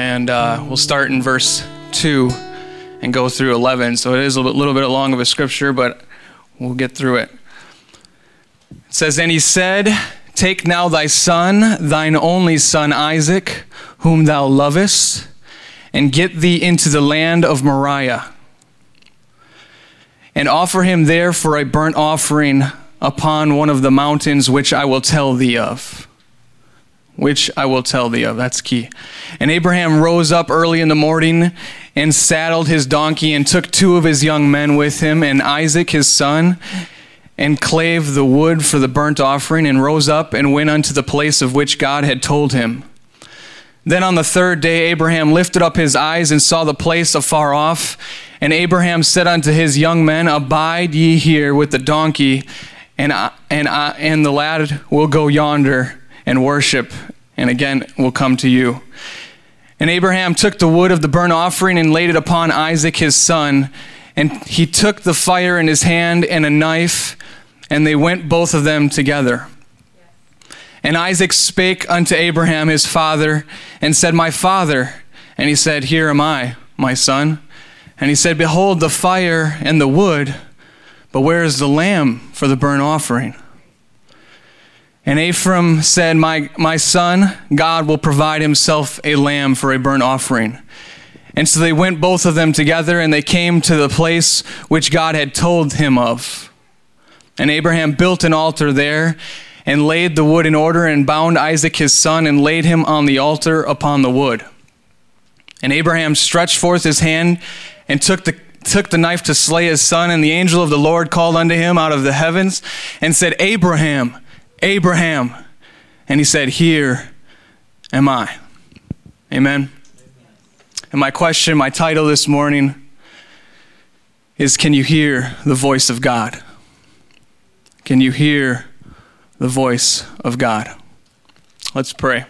and uh, we'll start in verse 2 and go through 11. So it is a little bit long of a scripture, but we'll get through it. It says, And he said, Take now thy son, thine only son Isaac, whom thou lovest, and get thee into the land of Moriah, and offer him there for a burnt offering upon one of the mountains which I will tell thee of. Which I will tell thee of. That's key. And Abraham rose up early in the morning and saddled his donkey and took two of his young men with him and Isaac his son and clave the wood for the burnt offering and rose up and went unto the place of which God had told him. Then on the third day, Abraham lifted up his eyes and saw the place afar off. And Abraham said unto his young men, Abide ye here with the donkey, and I, and I, and the lad will go yonder and worship, and again will come to you. And Abraham took the wood of the burnt offering and laid it upon Isaac his son. And he took the fire in his hand and a knife, and they went both of them together. And Isaac spake unto Abraham his father, and said, My father. And he said, Here am I, my son. And he said, Behold the fire and the wood, but where is the lamb for the burnt offering? And Abraham said, my, my son, God will provide himself a lamb for a burnt offering. And so they went both of them together, and they came to the place which God had told him of. And Abraham built an altar there, and laid the wood in order, and bound Isaac his son, and laid him on the altar upon the wood. And Abraham stretched forth his hand, and took the took the knife to slay his son, and the angel of the Lord called unto him out of the heavens and said, Abraham, Abraham. And he said, Here am I. Amen. And my question, my title this morning is Can you hear the voice of God? Can you hear the voice of God? Let's pray.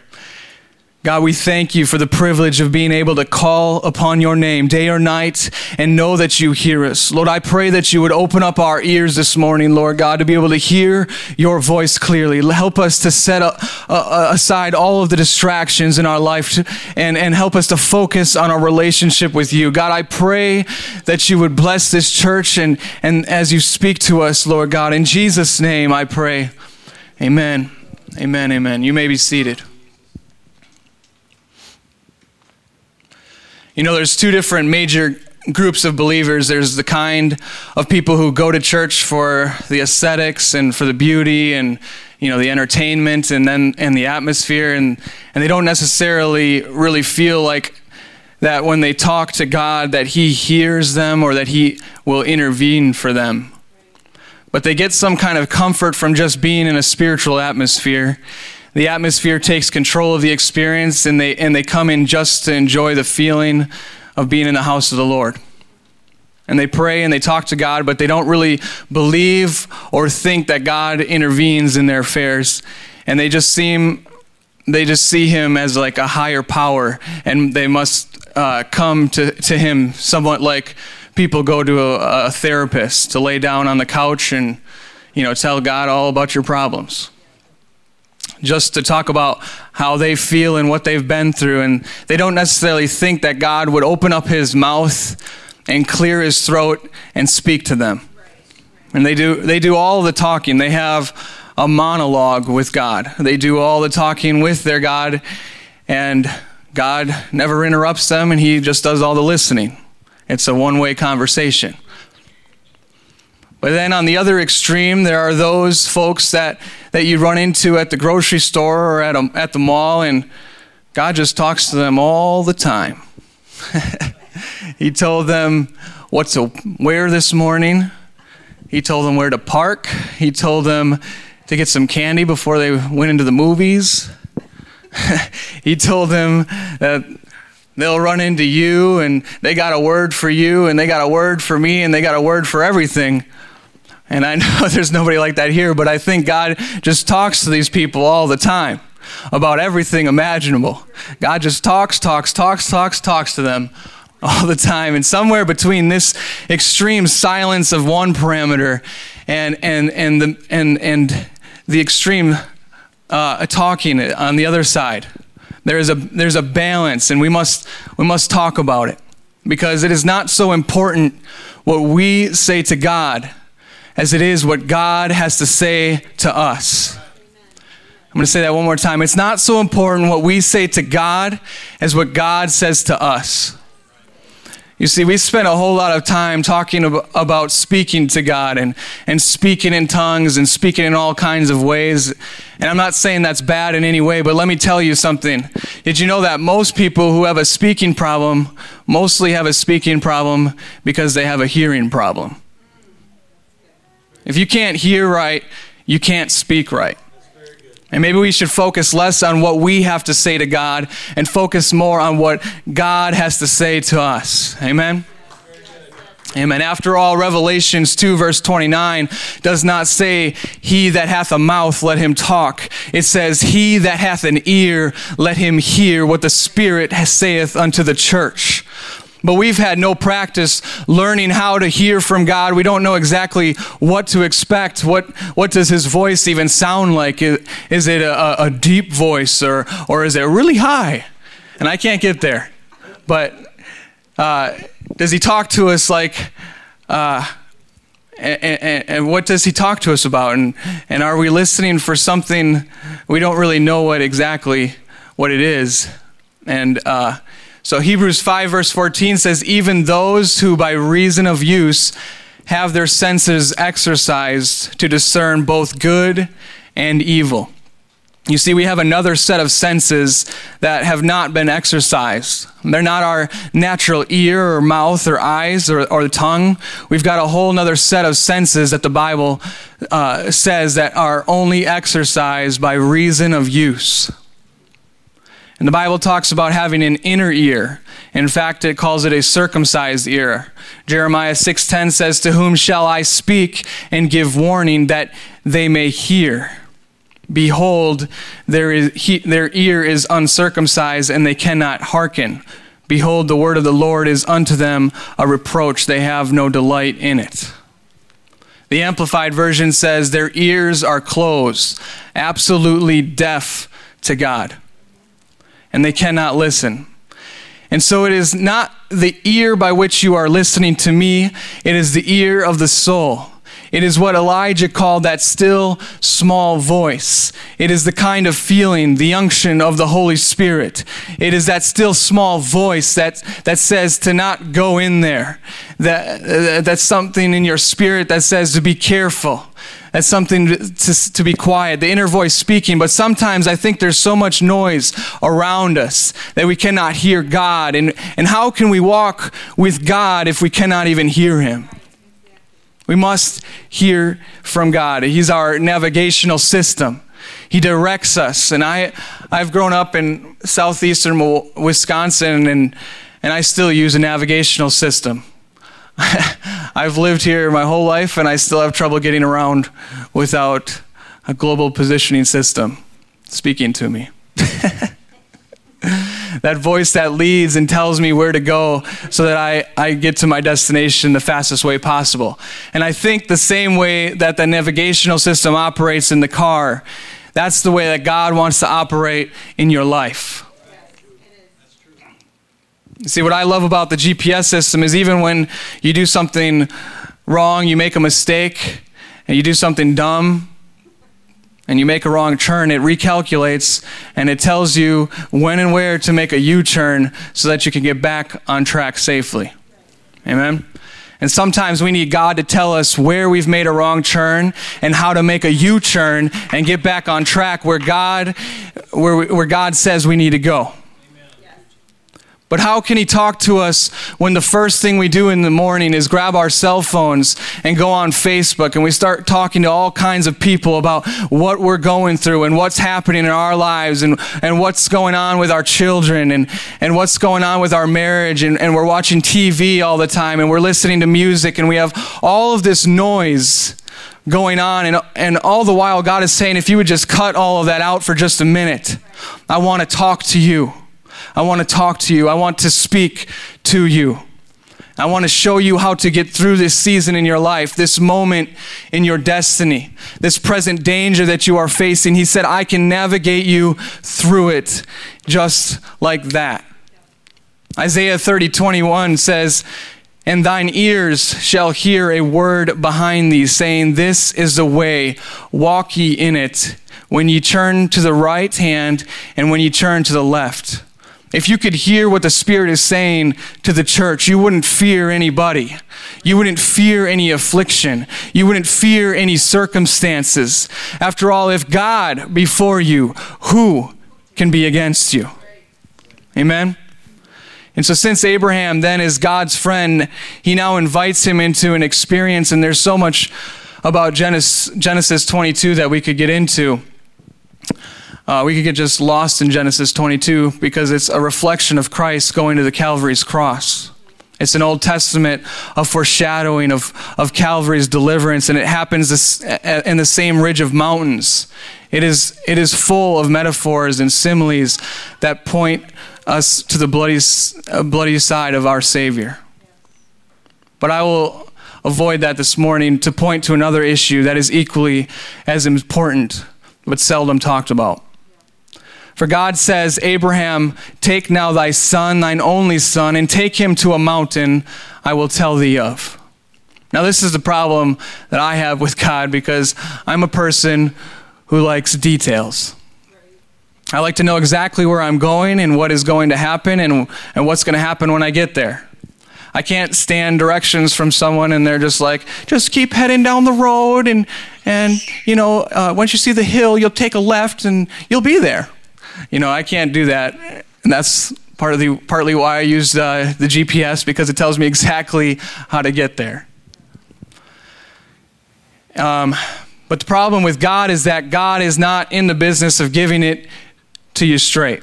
God, we thank you for the privilege of being able to call upon your name day or night and know that you hear us. Lord, I pray that you would open up our ears this morning, Lord God, to be able to hear your voice clearly. Help us to set aside all of the distractions in our life and, and help us to focus on our relationship with you. God, I pray that you would bless this church and, and as you speak to us, Lord God. In Jesus' name, I pray. Amen. Amen. Amen. You may be seated. You know, there's two different major groups of believers. There's the kind of people who go to church for the aesthetics and for the beauty and you know the entertainment and then and the atmosphere and and they don't necessarily really feel like that when they talk to God that he hears them or that he will intervene for them. But they get some kind of comfort from just being in a spiritual atmosphere the atmosphere takes control of the experience and they and they come in just to enjoy the feeling of being in the house of the Lord. And they pray and they talk to God, but they don't really believe or think that God intervenes in their affairs. And they just seem they just see him as like a higher power and they must uh, come to, to him somewhat like people go to a, a therapist to lay down on the couch and you know tell God all about your problems just to talk about how they feel and what they've been through. And they don't necessarily think that God would open up his mouth and clear his throat and speak to them. And they do, they do all the talking. They have a monologue with God. They do all the talking with their God, and God never interrupts them, and He just does all the listening. It's a one way conversation. But then on the other extreme, there are those folks that, that you run into at the grocery store or at, a, at the mall, and God just talks to them all the time. he told them what to wear this morning, He told them where to park, He told them to get some candy before they went into the movies. he told them that They'll run into you and they got a word for you and they got a word for me and they got a word for everything. And I know there's nobody like that here, but I think God just talks to these people all the time about everything imaginable. God just talks, talks, talks, talks, talks to them all the time. And somewhere between this extreme silence of one parameter and, and, and, the, and, and the extreme uh, talking on the other side, there is a, there's a balance, and we must, we must talk about it. Because it is not so important what we say to God as it is what God has to say to us. I'm going to say that one more time. It's not so important what we say to God as what God says to us. You see, we spend a whole lot of time talking about speaking to God and, and speaking in tongues and speaking in all kinds of ways. And I'm not saying that's bad in any way, but let me tell you something. Did you know that most people who have a speaking problem mostly have a speaking problem because they have a hearing problem? If you can't hear right, you can't speak right. And maybe we should focus less on what we have to say to God and focus more on what God has to say to us. Amen. Amen. After all, Revelations 2, verse 29 does not say, He that hath a mouth, let him talk. It says, He that hath an ear, let him hear what the Spirit saith unto the church. But we've had no practice learning how to hear from God. We don't know exactly what to expect. What, what does his voice even sound like? Is, is it a, a, deep voice or, or is it really high? And I can't get there. But uh, does he talk to us like, uh, and, and, and, what does he talk to us about? And, and are we listening for something we don't really know what exactly what it is? And, uh, so Hebrews 5, verse 14 says, Even those who by reason of use have their senses exercised to discern both good and evil. You see, we have another set of senses that have not been exercised. They're not our natural ear or mouth or eyes or, or tongue. We've got a whole other set of senses that the Bible uh, says that are only exercised by reason of use. And the Bible talks about having an inner ear. In fact, it calls it a circumcised ear. Jeremiah 6:10 says, "To whom shall I speak and give warning that they may hear?" Behold, their, he, their ear is uncircumcised, and they cannot hearken. Behold, the word of the Lord is unto them a reproach. They have no delight in it. The Amplified Version says, Their ears are closed, absolutely deaf to God and they cannot listen. And so it is not the ear by which you are listening to me, it is the ear of the soul. It is what Elijah called that still small voice. It is the kind of feeling, the unction of the Holy Spirit. It is that still small voice that, that says to not go in there. That, uh, that's something in your spirit that says to be careful as something to, to be quiet, the inner voice speaking. But sometimes I think there's so much noise around us that we cannot hear God. And, and how can we walk with God if we cannot even hear Him? We must hear from God. He's our navigational system. He directs us. And I, I've grown up in southeastern Wisconsin, and, and I still use a navigational system. I've lived here my whole life and I still have trouble getting around without a global positioning system speaking to me. that voice that leads and tells me where to go so that I, I get to my destination the fastest way possible. And I think the same way that the navigational system operates in the car, that's the way that God wants to operate in your life. See, what I love about the GPS system is even when you do something wrong, you make a mistake, and you do something dumb, and you make a wrong turn, it recalculates and it tells you when and where to make a U turn so that you can get back on track safely. Amen? And sometimes we need God to tell us where we've made a wrong turn and how to make a U turn and get back on track where God, where, where God says we need to go. But how can he talk to us when the first thing we do in the morning is grab our cell phones and go on Facebook and we start talking to all kinds of people about what we're going through and what's happening in our lives and, and what's going on with our children and, and what's going on with our marriage and, and we're watching TV all the time and we're listening to music and we have all of this noise going on and, and all the while God is saying if you would just cut all of that out for just a minute, I want to talk to you. I want to talk to you. I want to speak to you. I want to show you how to get through this season in your life, this moment in your destiny, this present danger that you are facing. He said, I can navigate you through it just like that. Isaiah 30, 21 says, And thine ears shall hear a word behind thee, saying, This is the way, walk ye in it, when ye turn to the right hand and when ye turn to the left. If you could hear what the Spirit is saying to the church, you wouldn't fear anybody. You wouldn't fear any affliction. You wouldn't fear any circumstances. After all, if God before you, who can be against you? Amen? And so, since Abraham then is God's friend, he now invites him into an experience, and there's so much about Genesis, Genesis 22 that we could get into. Uh, we could get just lost in Genesis 22 because it's a reflection of Christ going to the Calvary's cross. It's an Old Testament of foreshadowing of, of Calvary's deliverance, and it happens in the same ridge of mountains. It is, it is full of metaphors and similes that point us to the bloody, uh, bloody side of our Savior. But I will avoid that this morning to point to another issue that is equally as important, but seldom talked about. For God says, Abraham, take now thy son, thine only son, and take him to a mountain I will tell thee of. Now, this is the problem that I have with God because I'm a person who likes details. I like to know exactly where I'm going and what is going to happen and, and what's going to happen when I get there. I can't stand directions from someone and they're just like, just keep heading down the road and, and you know, uh, once you see the hill, you'll take a left and you'll be there. You know, I can't do that. And that's part of the, partly why I use uh, the GPS because it tells me exactly how to get there. Um, but the problem with God is that God is not in the business of giving it to you straight.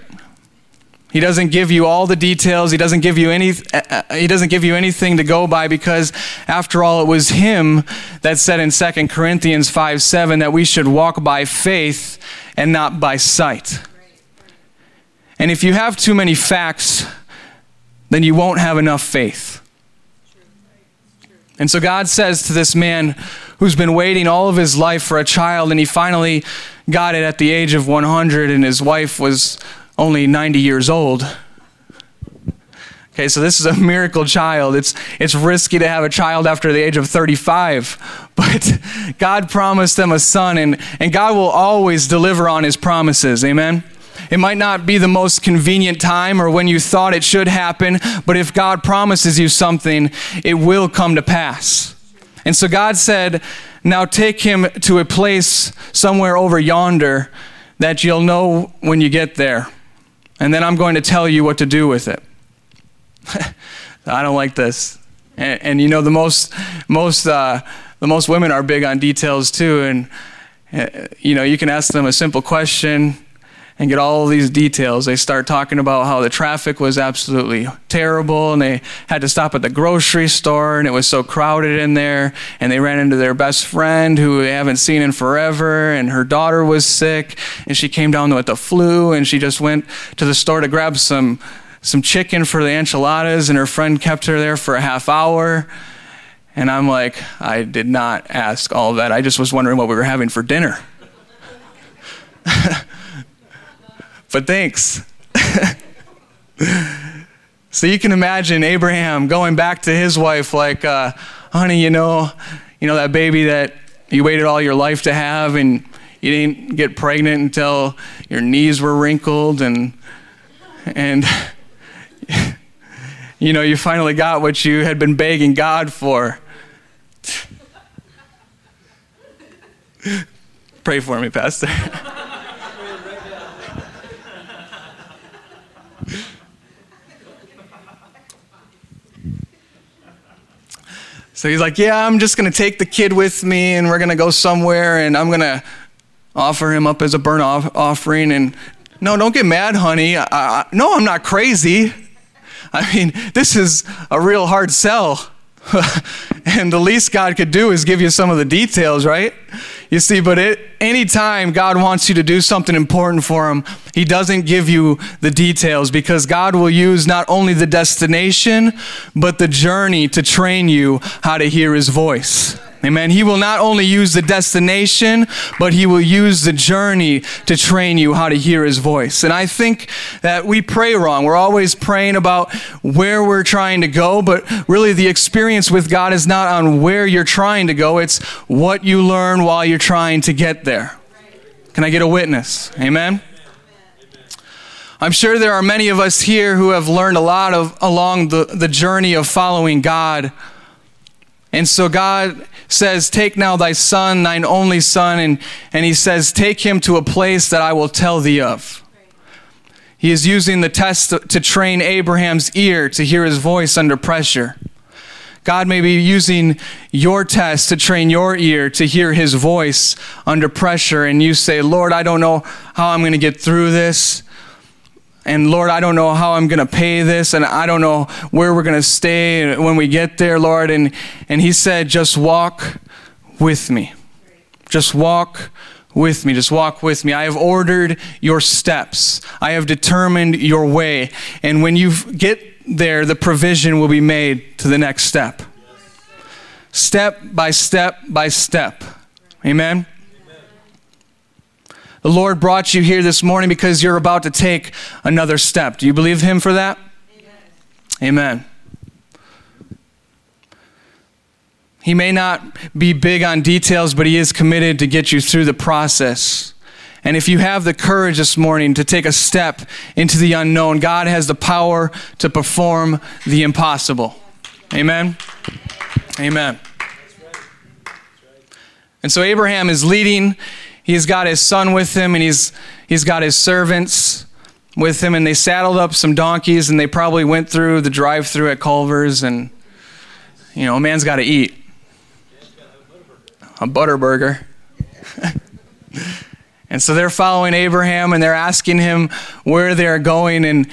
He doesn't give you all the details. He doesn't give you any. Uh, uh he doesn't give you anything to go by because, after all, it was Him that said in 2 Corinthians 5 7 that we should walk by faith and not by sight. And if you have too many facts, then you won't have enough faith. And so God says to this man who's been waiting all of his life for a child, and he finally got it at the age of 100, and his wife was only 90 years old. Okay, so this is a miracle child. It's, it's risky to have a child after the age of 35, but God promised them a son, and, and God will always deliver on his promises. Amen? It might not be the most convenient time or when you thought it should happen, but if God promises you something, it will come to pass. And so God said, Now take him to a place somewhere over yonder that you'll know when you get there. And then I'm going to tell you what to do with it. I don't like this. And, and, you know, the most, most, uh, the most women are big on details too. And, uh, you know, you can ask them a simple question and get all these details. They start talking about how the traffic was absolutely terrible and they had to stop at the grocery store and it was so crowded in there. And they ran into their best friend who they haven't seen in forever and her daughter was sick and she came down with the flu and she just went to the store to grab some, some chicken for the enchiladas and her friend kept her there for a half hour. And I'm like, I did not ask all that. I just was wondering what we were having for dinner. but thanks. so you can imagine Abraham going back to his wife, like, uh, honey, you know, you know that baby that you waited all your life to have, and you didn't get pregnant until your knees were wrinkled, and and you know you finally got what you had been begging God for. Pray for me, Pastor. So he's like, Yeah, I'm just going to take the kid with me and we're going to go somewhere and I'm going to offer him up as a burnt off- offering. And no, don't get mad, honey. I, I, no, I'm not crazy. I mean, this is a real hard sell. and the least God could do is give you some of the details, right? You see, but it, anytime God wants you to do something important for Him, He doesn't give you the details because God will use not only the destination, but the journey to train you how to hear His voice. Amen. He will not only use the destination, but he will use the journey to train you how to hear his voice. And I think that we pray wrong. We're always praying about where we're trying to go, but really the experience with God is not on where you're trying to go, it's what you learn while you're trying to get there. Can I get a witness? Amen. I'm sure there are many of us here who have learned a lot of along the, the journey of following God. And so God says, Take now thy son, thine only son, and, and he says, Take him to a place that I will tell thee of. He is using the test to train Abraham's ear to hear his voice under pressure. God may be using your test to train your ear to hear his voice under pressure, and you say, Lord, I don't know how I'm going to get through this and Lord, I don't know how I'm going to pay this, and I don't know where we're going to stay when we get there, Lord. And, and He said, just walk with me. Just walk with me. Just walk with me. I have ordered your steps, I have determined your way. And when you get there, the provision will be made to the next step. Step by step by step. Amen. The Lord brought you here this morning because you're about to take another step. Do you believe Him for that? Amen. Amen. He may not be big on details, but He is committed to get you through the process. And if you have the courage this morning to take a step into the unknown, God has the power to perform the impossible. Amen. Amen. And so Abraham is leading he's got his son with him and he's, he's got his servants with him and they saddled up some donkeys and they probably went through the drive through at culver's and you know a man's got to eat. A butter burger and so they're following abraham and they're asking him where they're going and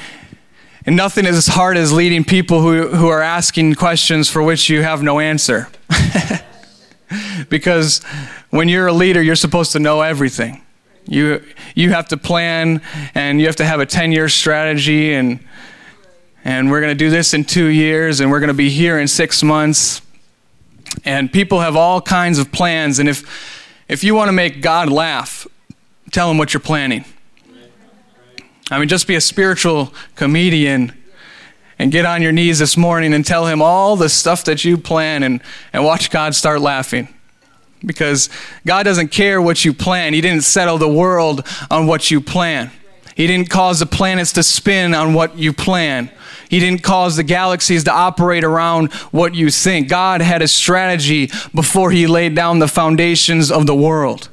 and nothing is as hard as leading people who, who are asking questions for which you have no answer because when you're a leader, you're supposed to know everything. You, you have to plan and you have to have a 10 year strategy, and, and we're going to do this in two years, and we're going to be here in six months. And people have all kinds of plans, and if, if you want to make God laugh, tell him what you're planning. I mean, just be a spiritual comedian and get on your knees this morning and tell him all the stuff that you plan and, and watch God start laughing. Because God doesn't care what you plan. He didn't settle the world on what you plan. He didn't cause the planets to spin on what you plan. He didn't cause the galaxies to operate around what you think. God had a strategy before He laid down the foundations of the world.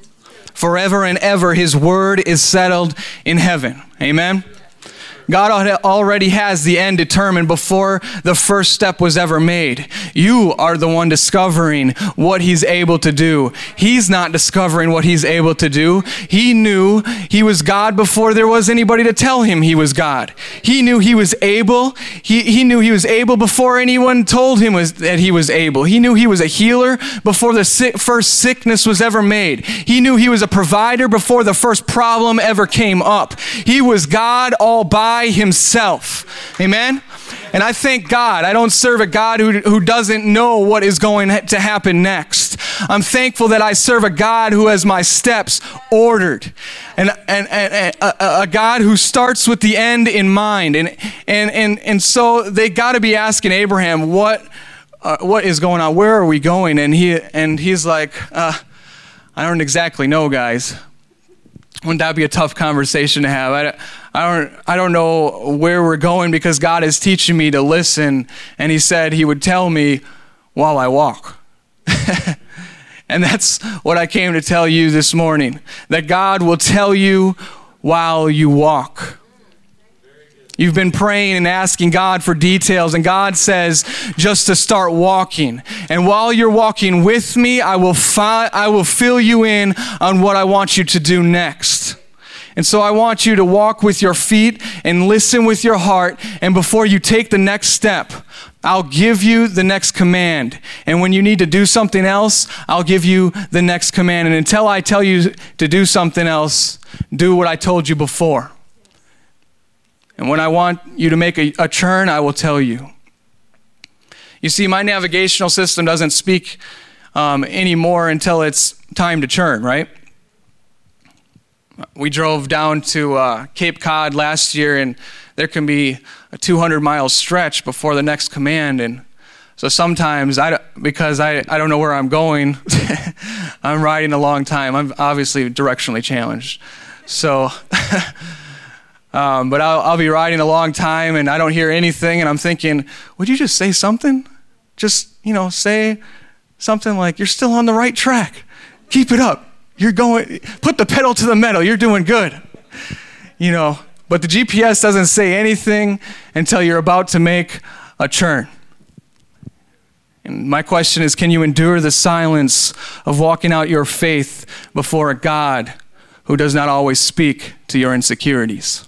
Forever and ever, His word is settled in heaven. Amen. God already has the end determined before the first step was ever made. You are the one discovering what He's able to do. He's not discovering what He's able to do. He knew He was God before there was anybody to tell Him He was God. He knew He was able. He, he knew He was able before anyone told Him was, that He was able. He knew He was a healer before the first sickness was ever made. He knew He was a provider before the first problem ever came up. He was God all by by himself. Amen? And I thank God. I don't serve a God who, who doesn't know what is going to happen next. I'm thankful that I serve a God who has my steps ordered. And, and, and a, a God who starts with the end in mind. And, and, and, and so they got to be asking Abraham, what, uh, what is going on? Where are we going? And, he, and he's like, uh, I don't exactly know, guys. Wouldn't that be a tough conversation to have? I, I, don't, I don't know where we're going because God is teaching me to listen. And He said He would tell me while I walk. and that's what I came to tell you this morning that God will tell you while you walk. You've been praying and asking God for details, and God says just to start walking. And while you're walking with me, I will, fi- I will fill you in on what I want you to do next. And so I want you to walk with your feet and listen with your heart. And before you take the next step, I'll give you the next command. And when you need to do something else, I'll give you the next command. And until I tell you to do something else, do what I told you before. And when I want you to make a, a turn, I will tell you. You see, my navigational system doesn't speak um, anymore until it's time to turn, right? We drove down to uh, Cape Cod last year, and there can be a 200 mile stretch before the next command. And so sometimes, I, because I, I don't know where I'm going, I'm riding a long time. I'm obviously directionally challenged. So, um, but I'll, I'll be riding a long time and I don't hear anything, and I'm thinking, would you just say something? Just, you know, say something like, you're still on the right track. Keep it up. You're going, put the pedal to the metal. You're doing good. You know, but the GPS doesn't say anything until you're about to make a turn. And my question is can you endure the silence of walking out your faith before a God who does not always speak to your insecurities?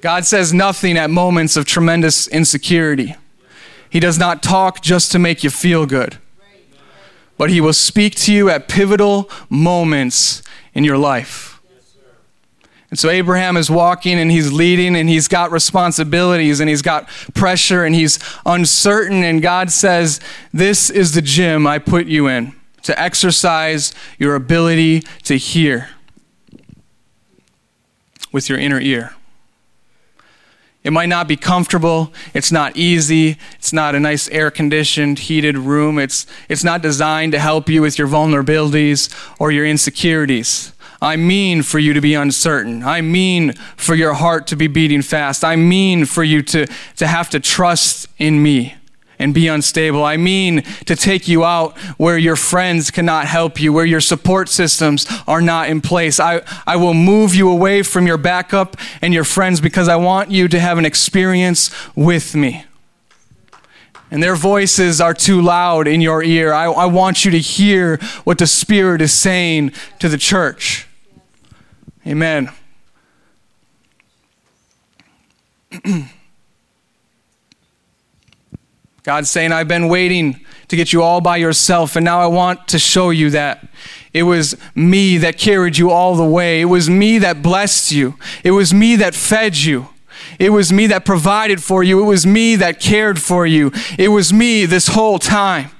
God says nothing at moments of tremendous insecurity. He does not talk just to make you feel good but He will speak to you at pivotal moments in your life. And so Abraham is walking and he's leading and he's got responsibilities and he's got pressure and he's uncertain. And God says, This is the gym I put you in to exercise your ability to hear with your inner ear. It might not be comfortable. It's not easy. It's not a nice air conditioned, heated room. It's, it's not designed to help you with your vulnerabilities or your insecurities. I mean for you to be uncertain. I mean for your heart to be beating fast. I mean for you to, to have to trust in me and be unstable. I mean to take you out where your friends cannot help you, where your support systems are not in place. I, I will move you away from your backup and your friends because I want you to have an experience with me. And their voices are too loud in your ear. I, I want you to hear what the Spirit is saying to the church. Amen. God's saying, I've been waiting to get you all by yourself, and now I want to show you that. It was me that carried you all the way. It was me that blessed you. It was me that fed you. It was me that provided for you. It was me that cared for you. It was me this whole time.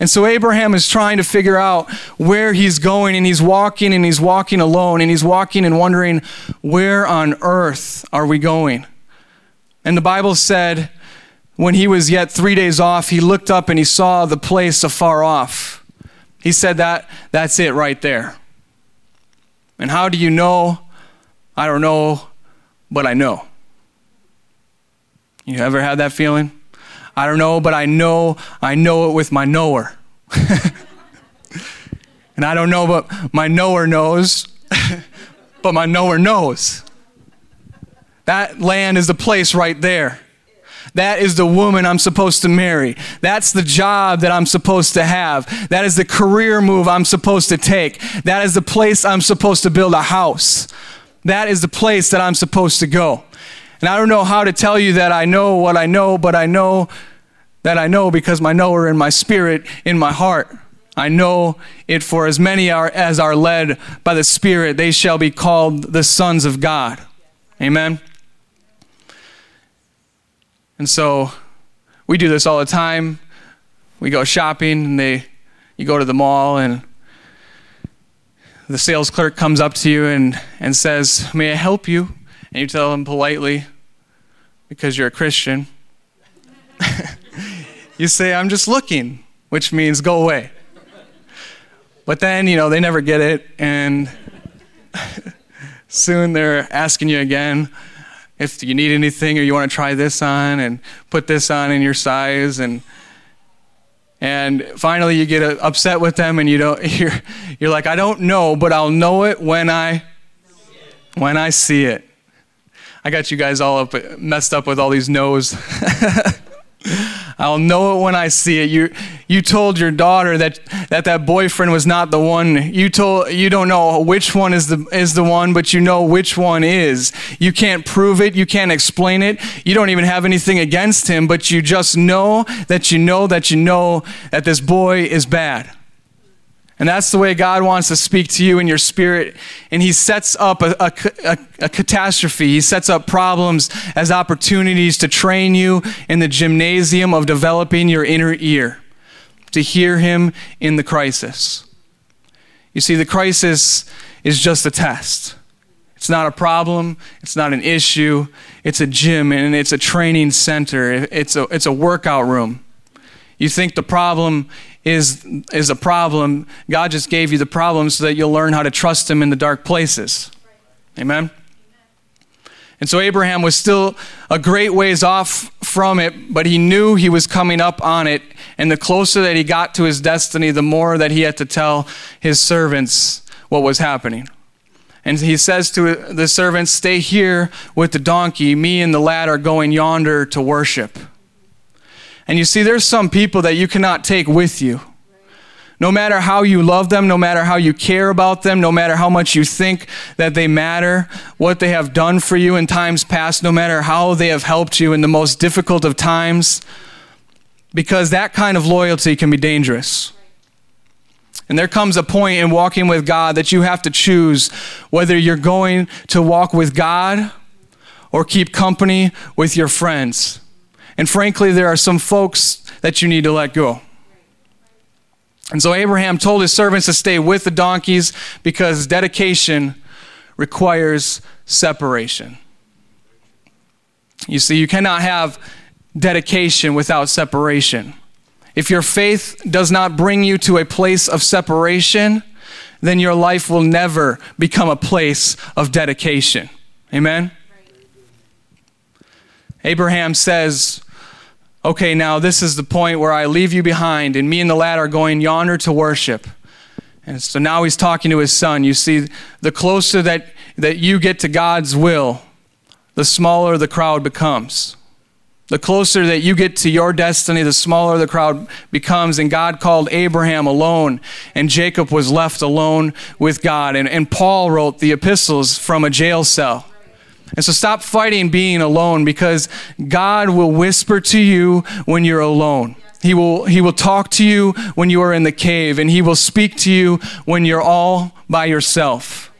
And so Abraham is trying to figure out where he's going, and he's walking and he's walking alone, and he's walking and wondering, where on earth are we going? And the Bible said, when he was yet three days off, he looked up and he saw the place afar off. He said, that, That's it right there. And how do you know? I don't know, but I know. You ever had that feeling? I don't know, but I know, I know it with my knower. and I don't know, but my knower knows, but my knower knows. That land is the place right there. That is the woman I'm supposed to marry. That's the job that I'm supposed to have. That is the career move I'm supposed to take. That is the place I'm supposed to build a house. That is the place that I'm supposed to go. And I don't know how to tell you that I know what I know, but I know that I know because my knower in my spirit, in my heart. I know it for as many are, as are led by the Spirit, they shall be called the sons of God. Amen. And so we do this all the time. We go shopping and they you go to the mall and the sales clerk comes up to you and, and says, May I help you? And you tell them politely, because you're a Christian, you say, I'm just looking, which means go away. But then, you know, they never get it, and soon they're asking you again, if you need anything or you want to try this on and put this on in your size and and finally you get uh, upset with them and you don't you're, you're like i don't know but i'll know it when i When I see it. I got you guys all up messed up with all these no's. I'll know it when I see it. You, you told your daughter that, that that boyfriend was not the one. You told you don't know which one is the is the one, but you know which one is. You can't prove it. You can't explain it. You don't even have anything against him, but you just know that you know that you know that this boy is bad. And that's the way God wants to speak to you in your spirit. And He sets up a, a, a, a, catastrophe. He sets up problems as opportunities to train you in the gymnasium of developing your inner ear, to hear Him in the crisis. You see, the crisis is just a test. It's not a problem. It's not an issue. It's a gym and it's a training center. It's a, it's a workout room. You think the problem is, is a problem. God just gave you the problem so that you'll learn how to trust Him in the dark places. Amen? And so Abraham was still a great ways off from it, but he knew he was coming up on it. And the closer that he got to his destiny, the more that he had to tell his servants what was happening. And he says to the servants, Stay here with the donkey. Me and the lad are going yonder to worship. And you see, there's some people that you cannot take with you. No matter how you love them, no matter how you care about them, no matter how much you think that they matter, what they have done for you in times past, no matter how they have helped you in the most difficult of times, because that kind of loyalty can be dangerous. And there comes a point in walking with God that you have to choose whether you're going to walk with God or keep company with your friends. And frankly, there are some folks that you need to let go. And so Abraham told his servants to stay with the donkeys because dedication requires separation. You see, you cannot have dedication without separation. If your faith does not bring you to a place of separation, then your life will never become a place of dedication. Amen? Abraham says, Okay, now this is the point where I leave you behind, and me and the lad are going yonder to worship. And so now he's talking to his son. You see, the closer that, that you get to God's will, the smaller the crowd becomes. The closer that you get to your destiny, the smaller the crowd becomes. And God called Abraham alone, and Jacob was left alone with God. And, and Paul wrote the epistles from a jail cell. And so stop fighting being alone because God will whisper to you when you're alone. He will, he will talk to you when you are in the cave, and He will speak to you when you're all by yourself.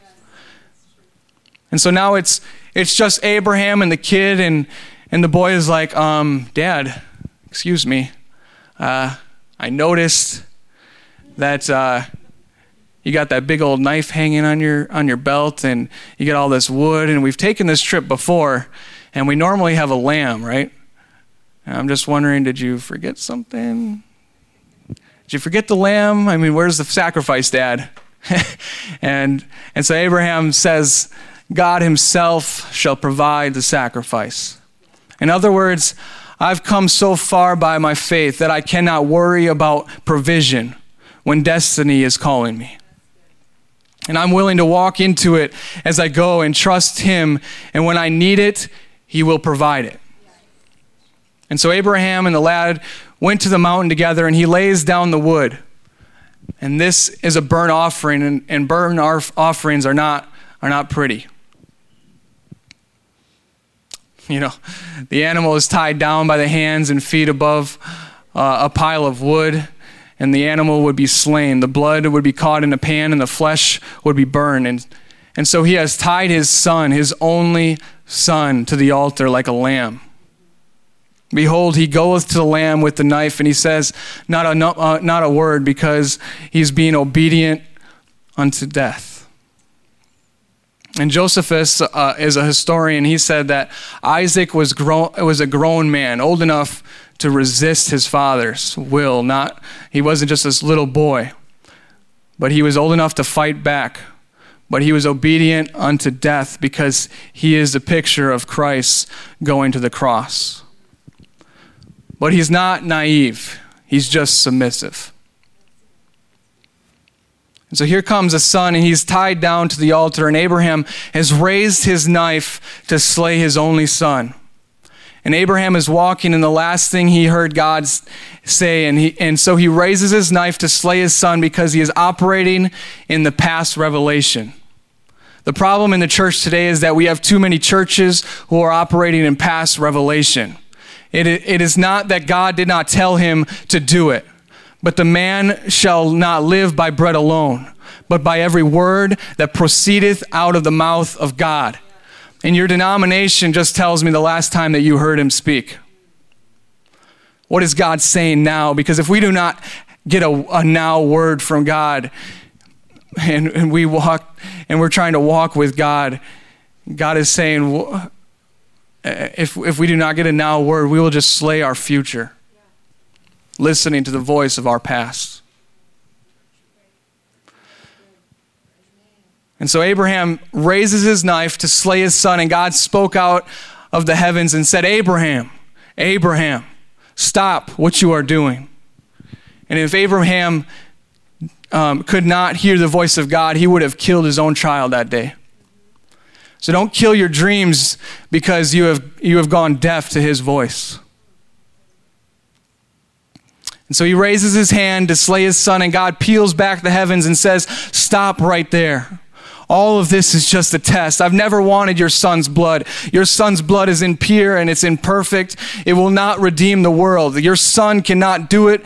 And so now it's, it's just Abraham and the kid, and, and the boy is like, um, Dad, excuse me. Uh, I noticed that uh, you got that big old knife hanging on your on your belt and you get all this wood and we've taken this trip before and we normally have a lamb right? I'm just wondering did you forget something? Did you forget the lamb? I mean where's the sacrifice dad? And and so abraham says god himself shall provide the sacrifice. In other words i've come so far by my faith that i cannot worry about provision when destiny is calling me and I'm willing to walk into it as I go and trust Him. And when I need it, He will provide it. And so Abraham and the lad went to the mountain together, and he lays down the wood. And this is a burnt offering, and, and burnt offerings are not, are not pretty. You know, the animal is tied down by the hands and feet above uh, a pile of wood and the animal would be slain. The blood would be caught in a pan, and the flesh would be burned. And, and so he has tied his son, his only son, to the altar like a lamb. Behold, he goeth to the lamb with the knife, and he says not a, uh, not a word because he's being obedient unto death. And Josephus uh, is a historian. He said that Isaac was, grown, was a grown man, old enough to resist his father's will. Not he wasn't just this little boy, but he was old enough to fight back. But he was obedient unto death because he is the picture of Christ going to the cross. But he's not naive. He's just submissive. And so here comes a son, and he's tied down to the altar, and Abraham has raised his knife to slay his only son. And Abraham is walking, and the last thing he heard God say, and, he, and so he raises his knife to slay his son because he is operating in the past revelation. The problem in the church today is that we have too many churches who are operating in past revelation. It, it is not that God did not tell him to do it. But the man shall not live by bread alone, but by every word that proceedeth out of the mouth of God. And your denomination just tells me the last time that you heard him speak. What is God saying now? Because if we do not get a, a now word from God and, and we walk and we're trying to walk with God, God is saying, if, if we do not get a now word, we will just slay our future listening to the voice of our past. And so Abraham raises his knife to slay his son, and God spoke out of the heavens and said, Abraham, Abraham, stop what you are doing. And if Abraham um, could not hear the voice of God, he would have killed his own child that day. So don't kill your dreams because you have, you have gone deaf to his voice. And so he raises his hand to slay his son, and God peels back the heavens and says, Stop right there. All of this is just a test. I've never wanted your son's blood. Your son's blood is impure and it's imperfect. It will not redeem the world. Your son cannot do it,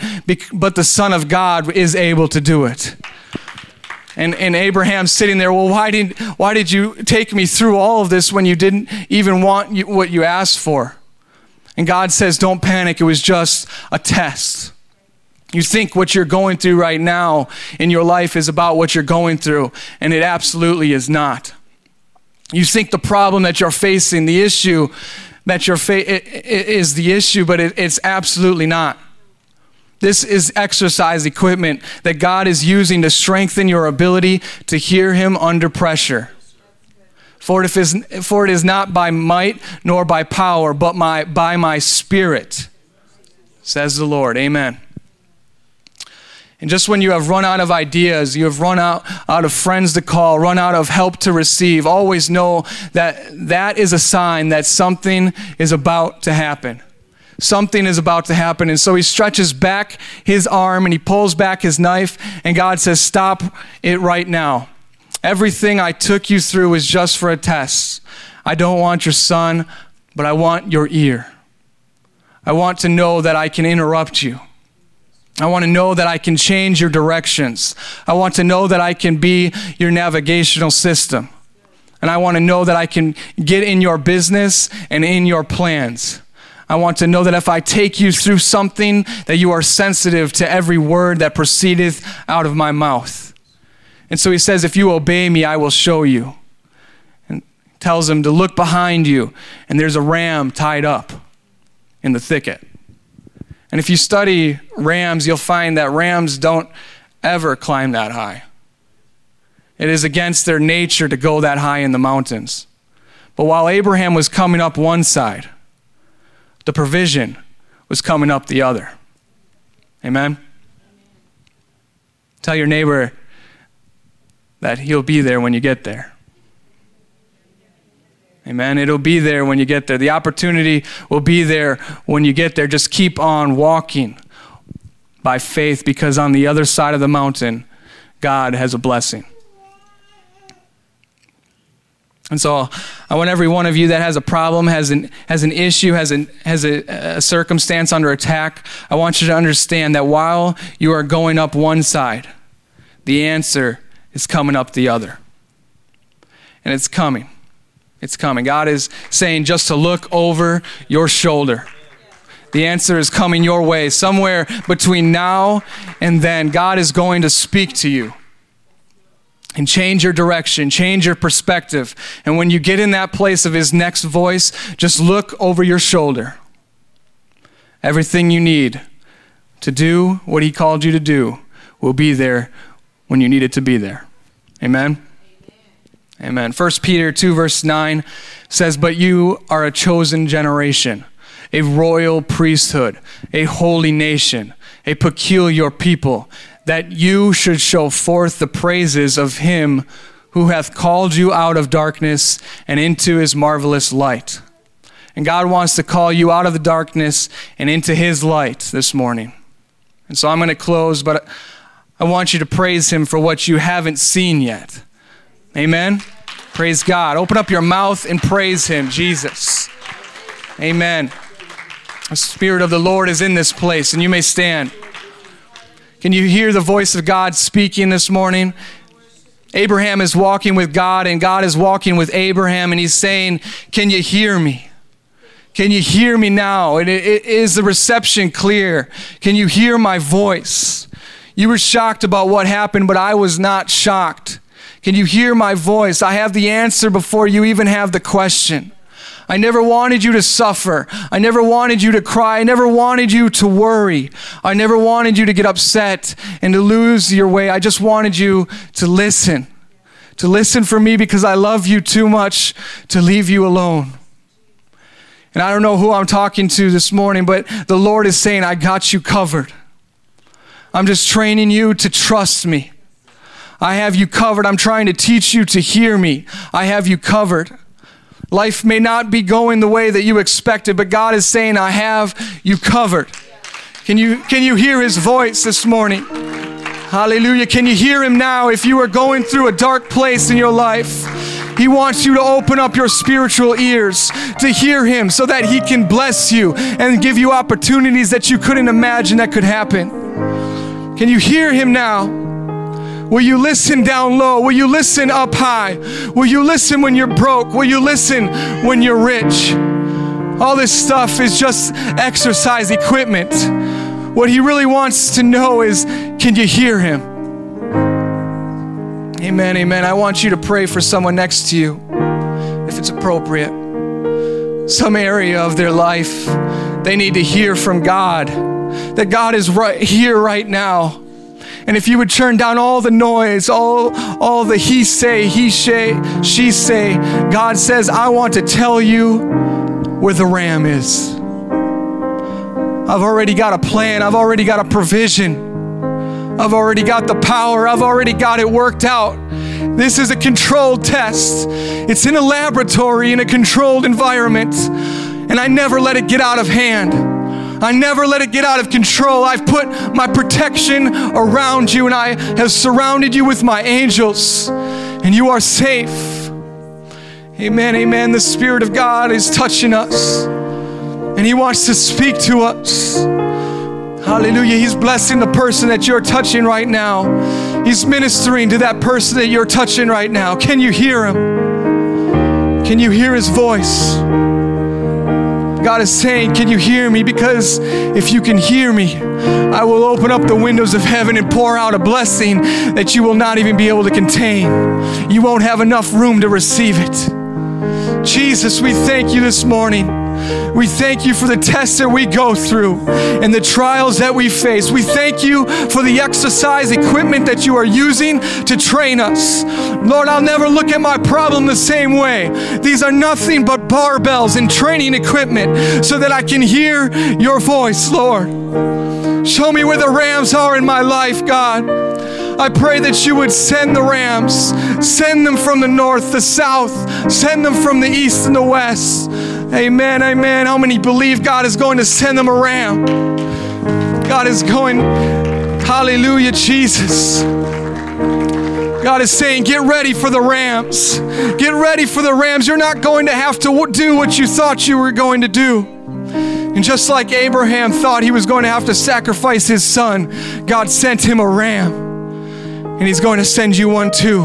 but the Son of God is able to do it. And, and Abraham's sitting there, well, why did, why did you take me through all of this when you didn't even want what you asked for? And God says, don't panic. It was just a test. You think what you're going through right now in your life is about what you're going through, and it absolutely is not. You think the problem that you're facing, the issue that you're fa- is the issue, but it, it's absolutely not. This is exercise equipment that God is using to strengthen your ability to hear Him under pressure. For it is, for it is not by might nor by power, but my, by my spirit, says the Lord. Amen. And just when you have run out of ideas, you have run out, out of friends to call, run out of help to receive, always know that that is a sign that something is about to happen. Something is about to happen. And so he stretches back his arm and he pulls back his knife, and God says, Stop it right now. Everything I took you through is just for a test. I don't want your son, but I want your ear. I want to know that I can interrupt you. I want to know that I can change your directions. I want to know that I can be your navigational system. And I want to know that I can get in your business and in your plans. I want to know that if I take you through something, that you are sensitive to every word that proceedeth out of my mouth. And so he says, If you obey me, I will show you. And tells him to look behind you, and there's a ram tied up in the thicket. And if you study rams, you'll find that rams don't ever climb that high. It is against their nature to go that high in the mountains. But while Abraham was coming up one side, the provision was coming up the other. Amen? Tell your neighbor that he'll be there when you get there. Amen. It'll be there when you get there. The opportunity will be there when you get there. Just keep on walking by faith because on the other side of the mountain, God has a blessing. And so I want every one of you that has a problem, has an, has an issue, has, an, has a, a circumstance under attack, I want you to understand that while you are going up one side, the answer is coming up the other. And it's coming. It's coming. God is saying just to look over your shoulder. The answer is coming your way. Somewhere between now and then, God is going to speak to you and change your direction, change your perspective. And when you get in that place of His next voice, just look over your shoulder. Everything you need to do what He called you to do will be there when you need it to be there. Amen. Amen. 1 Peter 2, verse 9 says, But you are a chosen generation, a royal priesthood, a holy nation, a peculiar people, that you should show forth the praises of him who hath called you out of darkness and into his marvelous light. And God wants to call you out of the darkness and into his light this morning. And so I'm going to close, but I want you to praise him for what you haven't seen yet. Amen. Praise God. Open up your mouth and praise him, Jesus. Amen. The Spirit of the Lord is in this place, and you may stand. Can you hear the voice of God speaking this morning? Abraham is walking with God, and God is walking with Abraham, and he's saying, Can you hear me? Can you hear me now? And it, it, is the reception clear? Can you hear my voice? You were shocked about what happened, but I was not shocked. Can you hear my voice? I have the answer before you even have the question. I never wanted you to suffer. I never wanted you to cry. I never wanted you to worry. I never wanted you to get upset and to lose your way. I just wanted you to listen. To listen for me because I love you too much to leave you alone. And I don't know who I'm talking to this morning, but the Lord is saying, I got you covered. I'm just training you to trust me. I have you covered. I'm trying to teach you to hear me. I have you covered. Life may not be going the way that you expected, but God is saying, I have you covered. Can you, can you hear his voice this morning? Hallelujah. Can you hear him now if you are going through a dark place in your life? He wants you to open up your spiritual ears to hear Him so that He can bless you and give you opportunities that you couldn't imagine that could happen. Can you hear Him now? Will you listen down low? Will you listen up high? Will you listen when you're broke? Will you listen when you're rich? All this stuff is just exercise equipment. What he really wants to know is can you hear him? Amen, amen. I want you to pray for someone next to you, if it's appropriate. Some area of their life, they need to hear from God, that God is right here, right now and if you would turn down all the noise, all, all the he say, he say, she say, God says, I want to tell you where the ram is. I've already got a plan, I've already got a provision. I've already got the power. I've already got it worked out. This is a controlled test. It's in a laboratory in a controlled environment. And I never let it get out of hand. I never let it get out of control. I've put my protection around you and I have surrounded you with my angels, and you are safe. Amen, amen. The Spirit of God is touching us, and He wants to speak to us. Hallelujah. He's blessing the person that you're touching right now. He's ministering to that person that you're touching right now. Can you hear Him? Can you hear His voice? God is saying, Can you hear me? Because if you can hear me, I will open up the windows of heaven and pour out a blessing that you will not even be able to contain. You won't have enough room to receive it. Jesus, we thank you this morning. We thank you for the tests that we go through and the trials that we face. We thank you for the exercise equipment that you are using to train us. Lord, I'll never look at my problem the same way. These are nothing but barbells and training equipment so that I can hear your voice, Lord. Show me where the rams are in my life, God. I pray that you would send the rams, send them from the north, the south, send them from the east and the west. Amen, amen. How many believe God is going to send them a ram? God is going, hallelujah, Jesus. God is saying, get ready for the rams. Get ready for the rams. You're not going to have to do what you thought you were going to do. And just like Abraham thought he was going to have to sacrifice his son, God sent him a ram. And he's going to send you one too.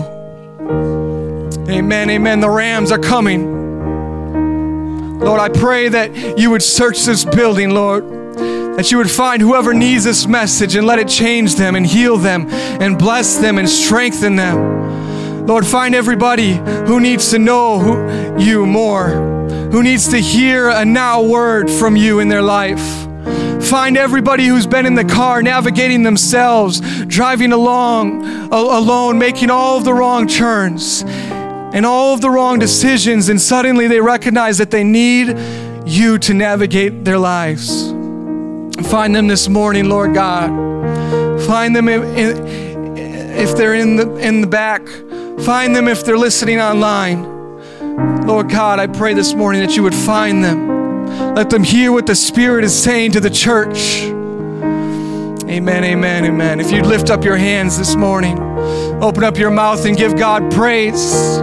Amen, amen. The rams are coming. Lord, I pray that you would search this building, Lord, that you would find whoever needs this message and let it change them and heal them and bless them and strengthen them. Lord, find everybody who needs to know who, you more, who needs to hear a now word from you in their life. Find everybody who's been in the car navigating themselves, driving along alone, making all the wrong turns and all of the wrong decisions, and suddenly they recognize that they need you to navigate their lives. Find them this morning, Lord God. Find them if they're in the, in the back. Find them if they're listening online. Lord God, I pray this morning that you would find them. Let them hear what the Spirit is saying to the church. Amen, amen, amen. If you'd lift up your hands this morning, open up your mouth and give God praise.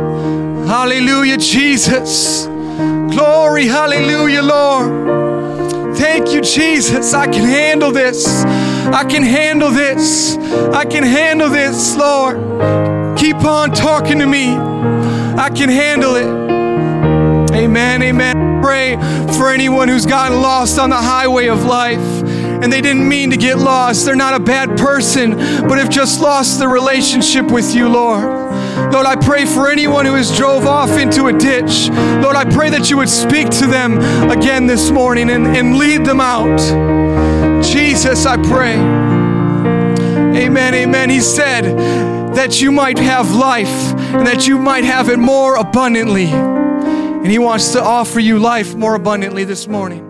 Hallelujah, Jesus. Glory, hallelujah, Lord. Thank you, Jesus. I can handle this. I can handle this. I can handle this, Lord. Keep on talking to me. I can handle it. Amen, amen. Pray for anyone who's gotten lost on the highway of life and they didn't mean to get lost. They're not a bad person, but have just lost the relationship with you, Lord. Lord, I pray for anyone who has drove off into a ditch. Lord, I pray that you would speak to them again this morning and, and lead them out. Jesus, I pray. Amen, amen. He said that you might have life and that you might have it more abundantly. And He wants to offer you life more abundantly this morning.